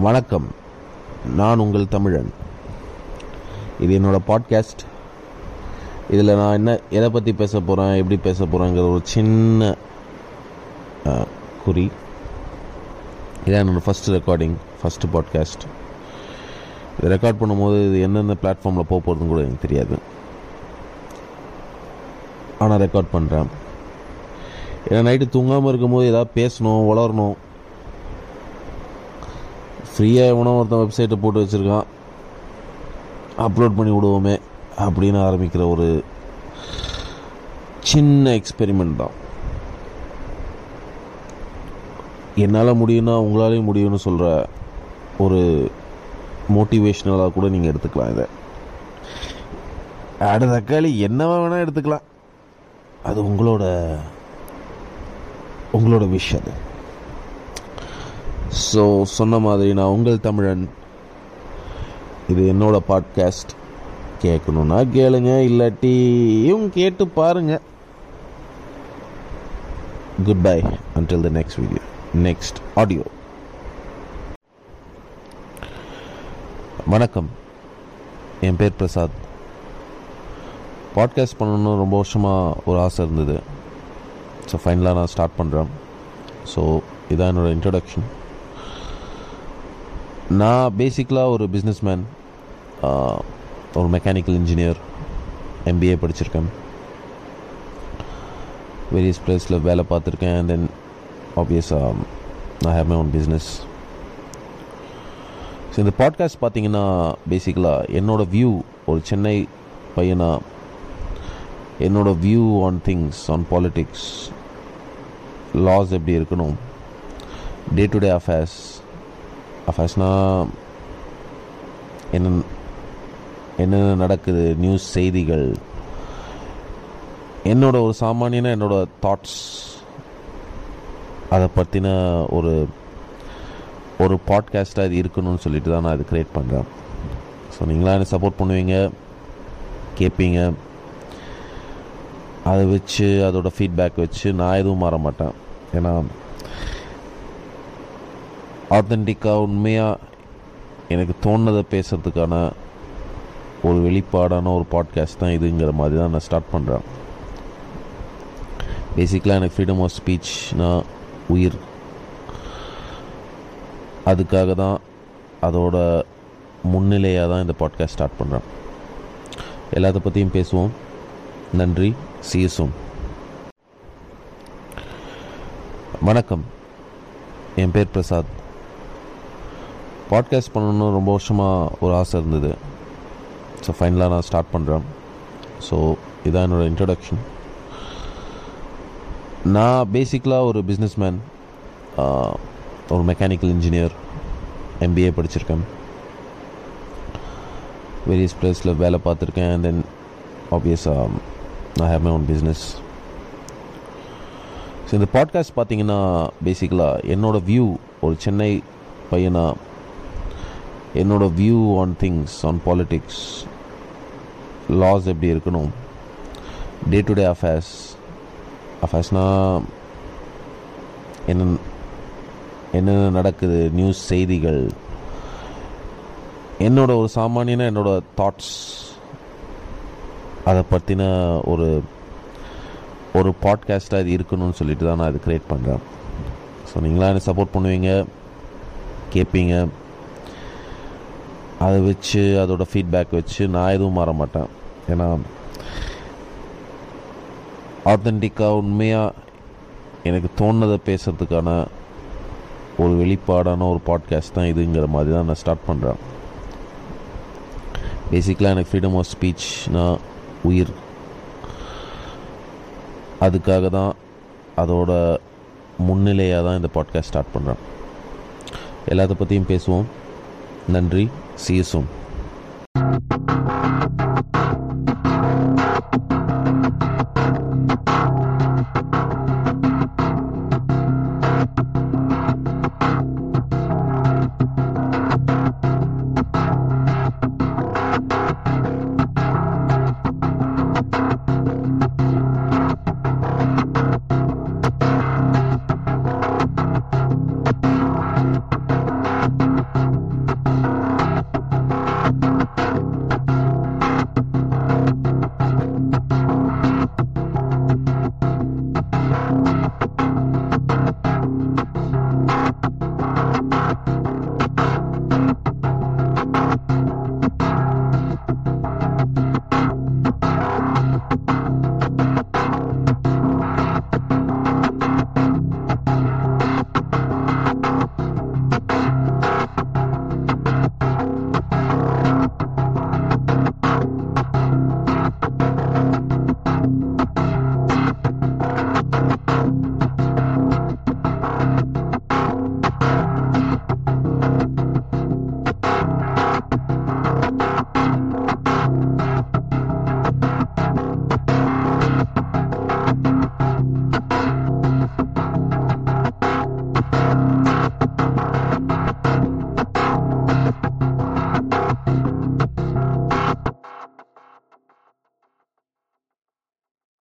வணக்கம். நான் உங்கள் தமிழன். இது என்னோட பாட்காஸ்ட் இதில் நான் என்ன எதை பற்றி பேச போகிறேன் எப்படி பேச போகிறேங்கிற ஒரு சின்ன குறி. இதான் என்னோடய ஃபஸ்ட்டு ரெக்கார்டிங் ஃபஸ்ட்டு பாட்காஸ்ட் இது ரெக்கார்ட் பண்ணும்போது இது எந்தெந்த பிளாட்ஃபார்மில் போக போகிறதுன்னு கூட எனக்கு தெரியாது. ஆனால் ரெக்கார்ட் பண்ணுறேன் ஏன்னா நைட்டு தூங்காமல் இருக்கும்போது ஏதாவது பேசணும் வளரணும் ஃப்ரீயாக எவனோ ஒருத்தன் வெப்சைட்டை போட்டு வச்சுருக்கான். அப்லோட் பண்ணி விடுவோமே அப்படின்னு ஆரம்பிக்கிற ஒரு சின்ன எக்ஸ்பெரிமெண்ட் தான். என்னால் முடியும்னா உங்களாலையும் முடியும்னு சொல்கிற ஒரு மோட்டிவேஷ்னலாக கூட நீங்கள் எடுத்துக்கலாம் இதை. ஆடு தக்காளி என்னவா வேணால் எடுத்துக்கலாம். அது உங்களோட உங்களோட விஷ் அது. ஸோ சொன்ன மாதிரி நான் உங்கள் தமிழன். இது என்னோட பாட்காஸ்ட் கேட்கணுன்னா கேளுங்க இல்லாட்டியும் கேட்டு பாருங்க. Good bye until the next video next audio வணக்கம். என் பேர் பிரசாத். பாட்காஸ்ட் பண்ணணும்னு ரொம்ப வருஷமாக ஒரு ஆசை இருந்தது. ஸோ ஃபைனலாக நான் ஸ்டார்ட் பண்ணுறேன் ஸோ இதான் என்னோடய இன்ட்ரடக்ஷன் நான் பேசிக்கலாக ஒரு பிஸ்னஸ்மேன் ஒரு மெக்கானிக்கல் இன்ஜினியர் எம்பிஏ படிச்சிருக்கேன். வேரியஸ் பிளேஸில் வேலை பார்த்துருக்கேன். அண்ட் தென் ஆப்வியஸாக நான் have my own business so இந்த பாட்காஸ்ட் பார்த்தீங்கன்னா பேசிக்கலாக என்னோடய வியூ ஒரு சென்னை பையனாக என்னோடய view on things on politics laws எப்படி இருக்கணும் டே டு டே அஃபேர்ஸ் அஃபேர்ஸ்னால் என்ன என்னென்ன நடக்குது நியூஸ் செய்திகள்? என்னோட ஒரு சாமானியனா என்னோட தாட்ஸ் அதை பற்றின ஒரு ஒரு பாட்காஸ்ட்டாக இது இருக்கணும்னு சொல்லிட்டு தான் நான் இது க்ரியேட் பண்ணுறேன் ஸோ நீங்களாம் என்ன சப்போர்ட் பண்ணுவீங்க? கேட்பீங்க அதை வச்சு அதோடய ஃபீட்பேக் வச்சு நான் எதுவும் மாற மாட்டேன். ஏன்னா ஆத்தென்டிக்காக உண்மையாக எனக்கு தோணுனதை பேசுகிறதுக்கான ஒரு வெளிப்பாடான ஒரு பாட்காஸ்ட் தான் இதுங்கிற மாதிரி தான் நான் ஸ்டார்ட் பண்ணுறேன் பேசிக்கலாக எனக்கு ஃப்ரீடம் ஆஃப் ஸ்பீச்னா உயிர். அதுக்காக தான் அதோட முன்னிலையாக தான் இந்த பாட்காஸ்ட் ஸ்டார்ட் பண்ணுறேன் எல்லாத்த பற்றியும் பேசுவோம். நன்றி. சீசும் வணக்கம். என் பேர் பிரசாத். பாட்காஸ்ட் பண்ணணும்னு ரொம்ப வருஷமாக ஒரு ஆசை இருந்தது. ஸோ ஃபைனலாக நான் ஸ்டார்ட் பண்ணுறேன் ஸோ இதான் என்னோடய இன்ட்ரடக்ஷன் நான் பேசிக்கலாக ஒரு பிஸ்னஸ்மேன் ஒரு மெக்கானிக்கல் இன்ஜினியர் எம்பிஏ படிச்சிருக்கேன். வேரியஸ் பிளேஸில் வேலை பார்த்துருக்கேன். அண்ட் தென் ஆப்வியஸாக நான் have my own business so இந்த பாட்காஸ்ட் பார்த்தீங்கன்னா பேசிக்கலாக என்னோட வியூ ஒரு சென்னை பையனாக என்னோட view on things on politics laws எப்படி இருக்கணும்? டே டு டே அஃபேர்ஸ் அஃபேர்ஸ்னால் என்ன என்னென்ன நடக்குது? நியூஸ் செய்திகள். என்னோட ஒரு சாமானியனா என்னோட தாட்ஸ் அதை பற்றின ஒரு ஒரு பாட்காஸ்ட்டாக இது இருக்கணும்னு சொல்லிட்டு தான் நான் இது க்ரியேட் பண்ணுறேன் ஸோ நீங்களாம் என்ன சப்போர்ட் பண்ணுவீங்க? கேட்பீங்க அதை வச்சு அதோட ஃபீட்பேக் வச்சு நான் எதுவும் மாற மாட்டேன். ஏன்னா ஆத்தென்டிக்காக உண்மையாக எனக்கு தோணுதை பேசுகிறதுக்கான ஒரு வெளிப்பாடான ஒரு பாட்காஸ்ட் தான் இதுங்கிற மாதிரி தான் நான் ஸ்டார்ட் பண்ணுறேன் பேசிக்கலாக எனக்கு ஃப்ரீடம் ஆஃப் ஸ்பீச்னா உயிர். அதுக்காக தான் அதோட முன்னிலையாக தான் இந்த பாட்காஸ்ட் ஸ்டார்ட் பண்ணுறேன் எல்லாத்த பற்றியும் பேசுவோம். நன்றி. சிஎஸ்ஓம்